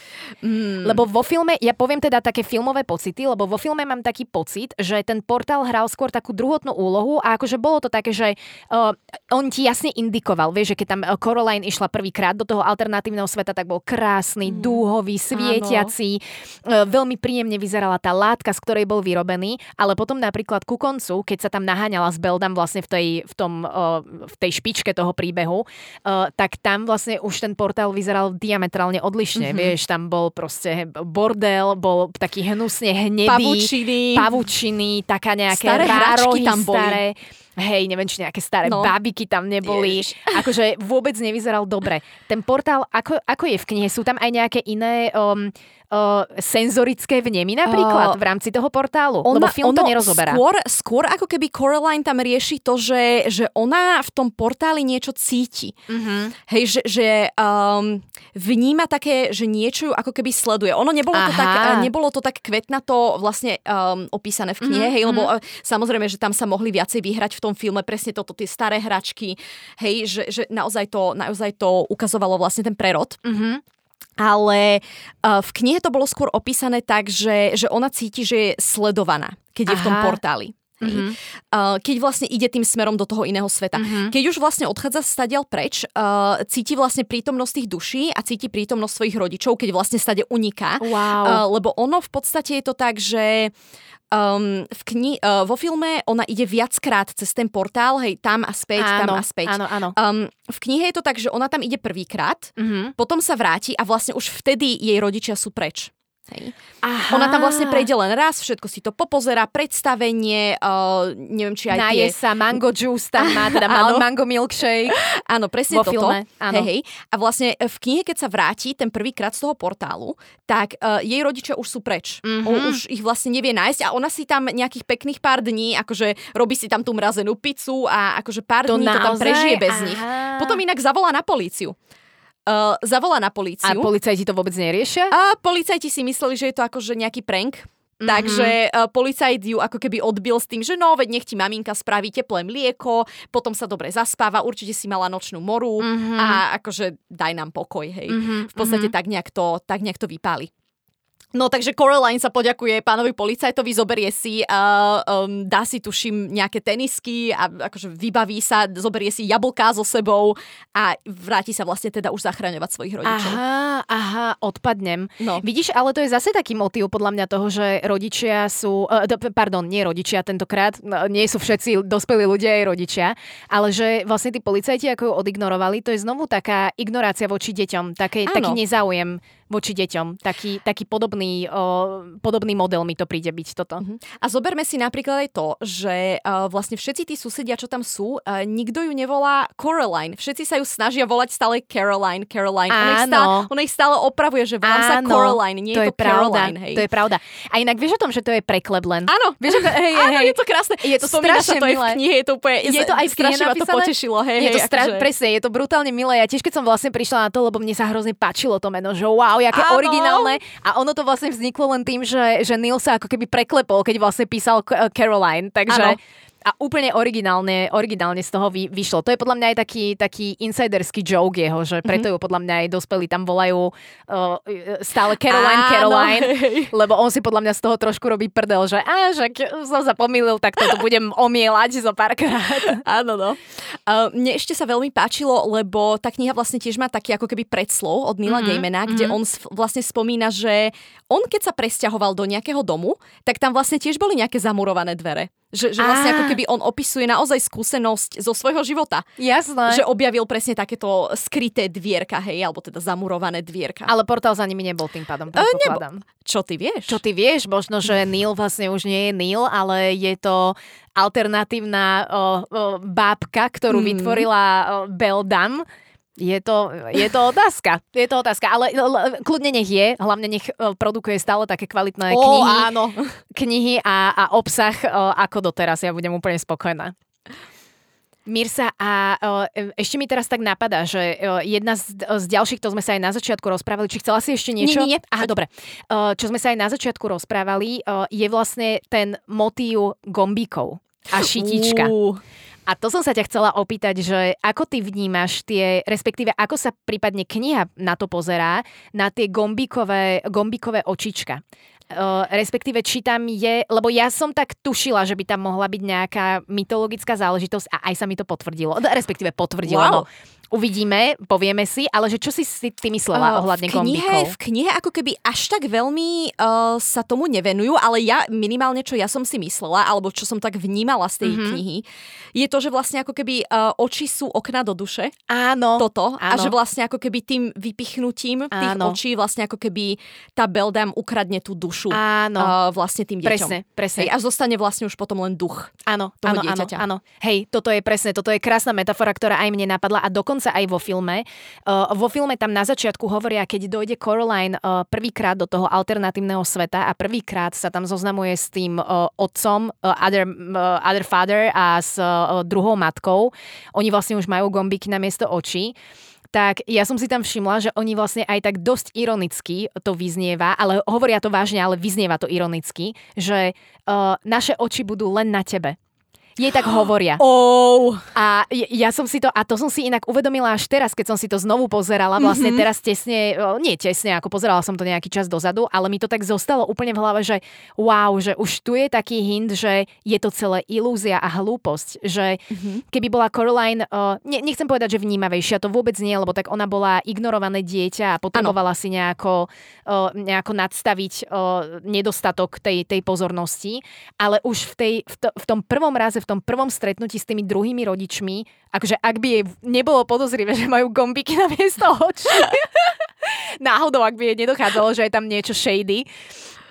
Mm. Lebo vo filme, ja poviem teda také filmové pocity, lebo vo filme mám taký pocit, že ten portál hral skôr takú druhotnú úlohu a akože bolo to také, že uh, on ti jasne indikoval, vieš, že keď tam uh, Coraline išla prvýkrát do toho alternatívneho sveta, tak bol krásny, mm. dúhový, svietiaci, uh, veľmi príjemne vyzerala tá látka, z ktorej bol vyrobený, ale potom napríklad ku koncu, keď sa tam naháňala s Beldam vlastne v tej, v tom, uh, v tej špičke toho príbehu, uh, tak tam vlastne už ten portál vyzeral diametrálne odlišne, mm-hmm. vieš, tam bol proste bordel, bol taký hnusne hnedý. Pavučiny. Pavučiny, taká nejaké Staré rárohy tam boli. staré. Hej, neviem, či nejaké staré No. babiky tam neboli. Ježiš. Akože vôbec nevyzeral dobre. Ten portál, ako, ako je v knihe? Sú tam aj nejaké iné um, uh, senzorické vnemy napríklad Uh, v rámci toho portálu? Lebo film to nerozoberá. Skôr, skôr ako keby Coraline tam rieši to, že, že ona v tom portáli niečo cíti. Mm-hmm. Hej, že, že um, vníma také, že niečo ju ako keby sleduje. Ono nebolo to, Aha. tak, eh, nebolo to tak kvetnato vlastne um, opísané v knihe, Mhm, hej, lebo eh, samozrejme, že tam sa mohli viacej vyhrať v tom filme presne toto, tie staré hračky, hej, že, že naozaj, to, naozaj to ukazovalo vlastne ten prerod. Mm-hmm. Ale uh, v knihe to bolo skôr opísané tak, že, že ona cíti, že je sledovaná, keď je v tom Aha. portáli. Mhm. Uh, keď vlastne ide tým smerom do toho iného sveta. Mhm. Keď už vlastne odchádza stadiaľ preč, uh, cíti vlastne prítomnosť tých duší a cíti prítomnosť svojich rodičov, keď vlastne stade uniká. Wow. Uh, lebo ono v podstate je to tak, že um, v kni- uh, vo filme ona ide viackrát cez ten portál, hej, tam a späť, tam áno, a späť. áno, áno. Um, v knihe je to tak, že ona tam ide prvýkrát, Mhm. potom sa vráti a vlastne už vtedy jej rodičia sú preč. Hej. Aha. Ona tam vlastne prejde len raz, všetko si to popozerá, predstavenie, uh, neviem, či aj Naje tie... sa, mango juice tam má, teda Áno. mango milkshake. Áno, presne Vo toto. filme, áno. Hej, hej. A vlastne v knihe, keď sa vráti ten prvýkrát z toho portálu, tak uh, jej rodičia už sú preč. Mhm. O, už ich vlastne nevie nájsť a ona si tam nejakých pekných pár dní, akože robí si tam tú mrazenú pizzu a akože pár To dní to tam naozaj? prežije bez Aha. nich. Potom inak zavolá na políciu. Uh, zavolá na A políciu. policajti to vôbec neriešia? A policajti si mysleli, že je to akože nejaký prank. Mhm. Mm-hmm. Takže uh, policajt ju ako keby odbil s tým, že no, veď nech ti maminka spraví teplé mlieko, potom sa dobre zaspáva, určite si mala nočnú moru Mhm. mm-hmm. a akože daj nám pokoj, hej. Mhm, V podstate tak, nejak to, tak nejak to vypáli. No takže Coraline sa poďakuje pánovi policajtovi, zoberie si, uh, um, dá si tuším nejaké tenisky a akože vybaví sa, zoberie si jablká so sebou a vráti sa vlastne teda už zachraňovať svojich rodičov. Aha, aha, odpadnem. No. Vidíš, ale to je zase taký motív podľa mňa toho, že rodičia sú, uh, pardon, nie rodičia tentokrát, no, nie sú všetci dospelí ľudia aj rodičia, ale že vlastne tí policajti ako ju odignorovali, to je znovu taká ignorácia voči deťom, také, taký nezáujem voči deťom. Taký, taký podobný, uh, podobný model mi to príde byť toto. Uh-huh. A zoberme si napríklad aj to, že uh, vlastne všetci tí susedia, čo tam sú, uh, nikto ju nevolá Coraline. Všetci sa ju snažia volať stále Caroline, Caroline. Ona ich, stále, ona ich stále opravuje, že volám sa Coraline, nie to je to Caroline. Hej. To je pravda. A inak vieš o tom, že to je preklep len? Áno. Vieš, že, hej, Áno, hej. je to krásne. Je to Spomína strašne sa to aj v milé. knihe, je to úplne, Je to aj v strašne ma to potešilo. Hej, je to hej, stra- akože- presne, je to brutálne milé. Ja tiež keď som vlastne prišla na to, lebo mne sa hrozne páčilo to meno, že wow, aké Áno. originálne. A ono to vlastne vzniklo len tým, že, že Neil sa ako keby preklepol, keď vlastne písal Caroline. Takže Áno. A úplne originálne, originálne z toho vy, vyšlo. To je podľa mňa aj taký, taký insiderský joke jeho, že preto ju podľa mňa aj dospelí tam volajú uh, stále Caroline, Áno, Caroline, lebo on si podľa mňa z toho trošku robí prdel, že a, že som sa pomýlil, tak toto budem omielať zo párkrát. Áno, no. Uh, mne ešte sa veľmi páčilo, lebo tá kniha vlastne tiež má taký ako keby predslov od Nila mm-hmm, Gaimana, kde on s- vlastne spomína, že on keď sa presťahoval do nejakého domu, tak tam vlastne tiež boli nejaké zamurované dvere. Že, že vlastne Á. ako keby on opisuje naozaj skúsenosť zo svojho života. Jasné. Že objavil presne takéto skryté dvierka, hej, alebo teda zamurované dvierka. Ale portál za nimi nebol tým pádom, predpokladám. Čo ty vieš? Čo ty vieš? Možno, že Neil vlastne už nie je Neil, ale je to alternatívna o, o, bábka, ktorú Mm. vytvorila o, Beldam. Je to, je to otázka. Je to otázka. Ale kľudne nech je. Hlavne nech o, produkuje stále také kvalitné Ó, knihy, áno. knihy a, a obsah o, ako doteraz. Ja budem úplne spokojná. Mirsa, a o, e, ešte mi teraz tak napadá, že o, jedna z, z ďalších, to sme sa aj na začiatku rozprávali, či chcela si ešte niečo? Nie, nie, nie. Aha, dobre. O, čo sme sa aj na začiatku rozprávali, o, je vlastne ten motív gombíkov a šitička. Ú, A to som sa ťa chcela opýtať, že ako ty vnímaš tie, respektíve ako sa prípadne kniha na to pozerá, na tie gombíkové, gombíkové očička. Uh, respektíve, či tam je, lebo ja som tak tušila, že by tam mohla byť nejaká mytologická záležitosť a aj sa mi to potvrdilo. No, Respektíve potvrdilo, Wow. no. Uvidíme, povieme si, ale že čo si si ty myslela Uh, ohľadne v knihe, gombíkov? v knihe ako keby až tak veľmi uh, sa tomu nevenujú, ale ja minimálne, čo ja som si myslela, alebo čo som tak vnímala z tej Mhm. mm-hmm. knihy, je to, že vlastne ako keby uh, oči sú okna do duše, Áno. toto, a áno. že vlastne ako keby tým vypichnutím tých Áno. očí vlastne ako keby tá Beldam ukradne tú dušu Áno. uh, vlastne tým deťom. Presne, presne. Hej, a zostane vlastne už potom len duch. Áno, toho áno, áno, dieťaťa. áno. Hej, toto je presne, toto je krásna metafora, ktorá aj mne napadla a dokonca aj vo filme. Uh, vo filme tam na začiatku hovoria, keď dojde Coraline uh, prvýkrát do toho alternatívneho sveta a prvýkrát sa tam zoznamuje s tým uh, otcom, uh, other, uh, other father a s uh, druhou matkou. Oni vlastne už majú gombiky na miesto očí tak ja som si tam všimla, že oni vlastne aj tak dosť ironicky to vyznieva, ale hovoria to vážne, ale vyznieva to ironicky, že uh, naše oči budú len na tebe. Jej tak hovoria. Oh. A ja som si to, a to som si inak uvedomila až teraz, keď som si to znovu pozerala, vlastne mm-hmm. teraz tesne, nie tesne, ako pozerala som to nejaký čas dozadu, ale mi to tak zostalo úplne v hlave, že wow, že už tu je taký hint, že je to celé ilúzia a hlúposť, že mm-hmm. keby bola Coraline, o, ne, nechcem povedať, že vnímavejšia, to vôbec nie, lebo tak ona bola ignorované dieťa a potrebovala ano. si nejako, o, nejako nadstaviť o, nedostatok tej, tej pozornosti, ale už v, tej, v, to, v tom prvom raze, v tom prvom stretnutí s tými druhými rodičmi, akože ak by jej nebolo podozrivé, že majú gombiky na miesto očí, náhodou, ak by jej nedochádzalo, že je tam niečo shady,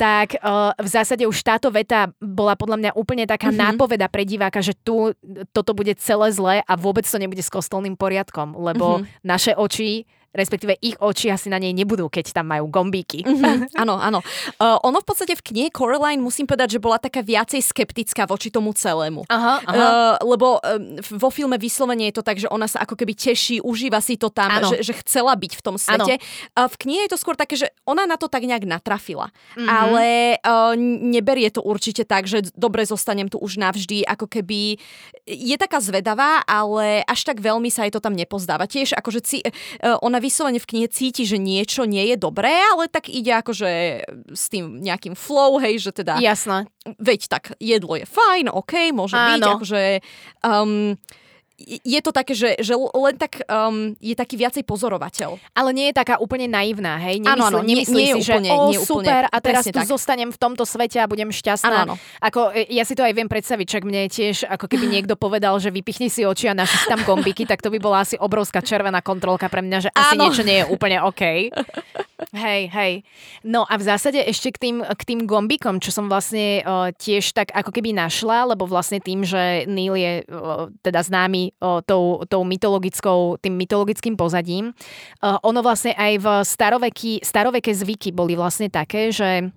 tak uh, v zásade už táto veta bola podľa mňa úplne taká mm-hmm. nápoveda pre diváka, že tu toto bude celé zlé a vôbec to nebude s kostolným poriadkom, lebo mm-hmm. naše oči respektíve ich oči asi na nej nebudú, keď tam majú gombíky. Mm-hmm, áno, áno. Uh, ono v podstate v knihe Coraline, musím povedať, že bola taká viacej skeptická voči tomu celému. Aha, aha. Uh, lebo uh, vo filme vyslovene je to tak, že ona sa ako keby teší, užíva si to tam, Áno. že, že chcela byť v tom svete. Uh, v knihe je to skôr také, že ona na to tak nejak natrafila. Mm-hmm. Ale uh, neberie to určite tak, že dobre, zostanem tu už navždy, ako keby je taká zvedavá, ale až tak veľmi sa jej to tam nepozdáva. Tiež akože ci, uh, ona vyslovene v knihe cíti, že niečo nie je dobré, ale tak ide akože s tým nejakým flow, hej, že teda Jasné. veď tak jedlo je fajn, OK, môže Áno. byť, akože um, je to také, že, že len tak um, je taký viacej pozorovateľ. Ale nie je taká úplne naivná, hej? Nemyslí, Áno, áno, nie- nemyslí nie je si, úplne- že o, nie je úplne- super, a teraz tu tak. zostanem v tomto svete a budem šťastná. Áno, áno. Ako, e, ja si to aj viem predstaviť, čak mne tiež, ako keby niekto povedal, že vypichni si oči a naši tam gombiky, tak to by bola asi obrovská červená kontrolka pre mňa, že asi Áno. niečo nie je úplne OK. Hej, hej. No a v zásade ešte k tým, k tým gombikom, čo som vlastne o, tiež tak ako keby našla, lebo vlastne tým, že Neil je o, teda známy o, tou, tou mytologickou, tým mytologickým pozadím, o, ono vlastne aj v staroveky, staroveké zvyky boli vlastne také, že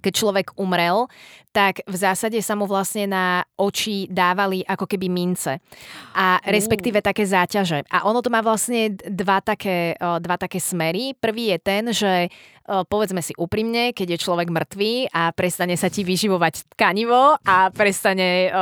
keď človek umrel, tak v zásade sa mu vlastne na oči dávali ako keby mince a respektíve také záťaže. A ono to má vlastne dva také, dva také smery. Prvý je ten, že povedzme si úprimne, keď je človek mŕtvý a prestane sa ti vyživovať tkanivo a prestane,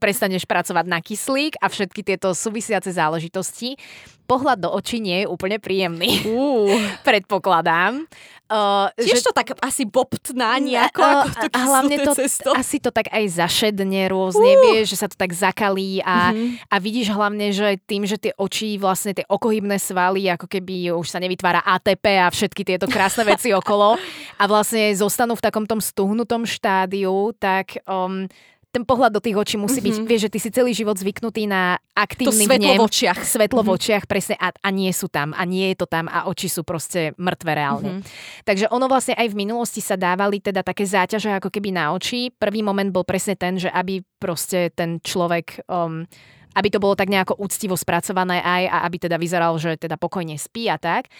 prestaneš pracovať na kyslík a všetky tieto súvisiace záležitosti, pohľad do očí nie je úplne príjemný. Uh. Predpokladám. Uh, Tiež že, to tak asi bobtná nejako, uh, ako to a hlavne to, cesto. asi to tak aj zašedne rôzne, uh. vieš, že sa to tak zakalí a, uh-huh. a vidíš hlavne, že tým, že tie oči, vlastne tie okohybné svaly, ako keby už sa nevytvára ATP a všetky tieto krásne veci okolo a vlastne zostanú v takom tom stuhnutom štádiu, tak um, ten pohľad do tých očí musí mm-hmm. byť, mhm. vieš, že ty si celý život zvyknutý na aktívny to svetlo vnem, v očiach. Svetlo mm-hmm. v mhm. očiach, presne, a, a nie sú tam, a nie je to tam, a oči sú proste mŕtve reálne. Mm-hmm. Takže ono vlastne aj v minulosti sa dávali teda také záťaže ako keby na oči. Prvý moment bol presne ten, že aby proste ten človek... Um, aby to bolo tak nejako úctivo spracované aj a aby teda vyzeral, že teda pokojne spí a tak.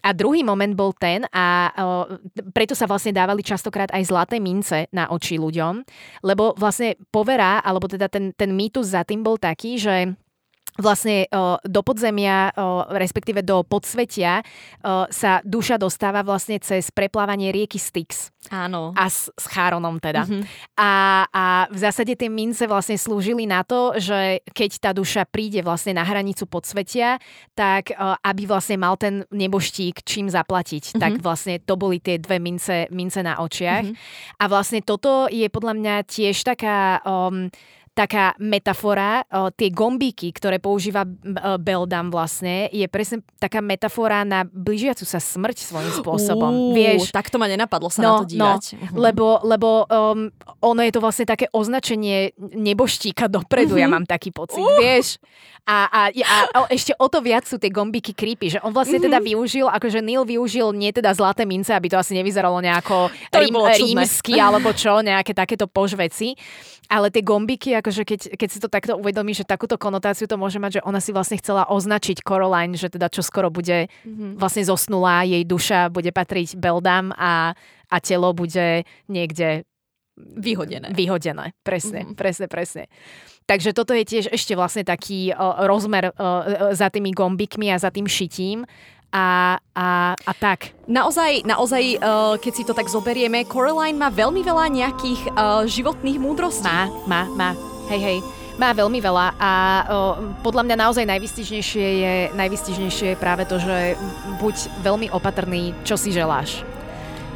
A druhý moment bol ten a preto sa vlastne dávali častokrát aj zlaté mince na oči ľuďom, lebo vlastne povera, alebo teda ten, ten mýtus za tým bol taký, že vlastne o, do podzemia, o, respektíve do podsvetia o, sa duša dostáva vlastne cez preplávanie rieky Styx. Áno. A s, s Cháronom teda. Mm-hmm. A, a v zásade tie mince vlastne slúžili na to, že keď tá duša príde vlastne na hranicu podsvetia, tak aby vlastne mal ten neboštík čím zaplatiť. Mm-hmm. Tak vlastne to boli tie dve mince, mince na očiach. Mm-hmm. A vlastne toto je podľa mňa tiež taká... Um, taká metafora, tie gombíky, ktoré používa Beldam vlastne, je presne taká metafora na blížiacu sa smrť svojím spôsobom. Uh, Vieš? Tak to ma nenapadlo sa no, na to no, dívať. No. Lebo, lebo um, ono je to vlastne také označenie neboštíka dopredu, uh-huh. ja mám taký pocit, uh. vieš? A, a, a, a ešte o to viac sú tie gombíky creepy, že on vlastne uh-huh. teda využil, akože Neil využil nie teda zlaté mince, aby to asi nevyzeralo nejako rím, rímsky alebo čo, nejaké takéto požveci, ale tie gombíky akože keď, keď si to takto uvedomí, že takúto konotáciu to môže mať, že ona si vlastne chcela označiť Coraline, že teda čo skoro bude mm-hmm. vlastne zosnulá, jej duša bude patriť Beldam a, a telo bude niekde Vyhodené. Vyhodené, presne, mm-hmm. presne, presne. Takže toto je tiež ešte vlastne taký uh, rozmer uh, za tými gombikmi a za tým šitím a, a, a tak. Naozaj, naozaj uh, keď si to tak zoberieme, Coraline má veľmi veľa nejakých uh, životných múdrostí. Má, má, má. Hej, hej. Má veľmi veľa a o, podľa mňa naozaj najvystižnejšie je, najvystižnejšie je práve to, že buď veľmi opatrný, čo si želáš.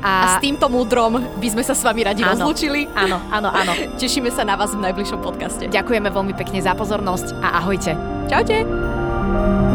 A, a s týmto múdrom by sme sa s vami radi áno, rozlúčili. Áno, áno, áno. Tešíme sa na vás v najbližšom podcaste. Ďakujeme veľmi pekne za pozornosť a ahojte. Čaute.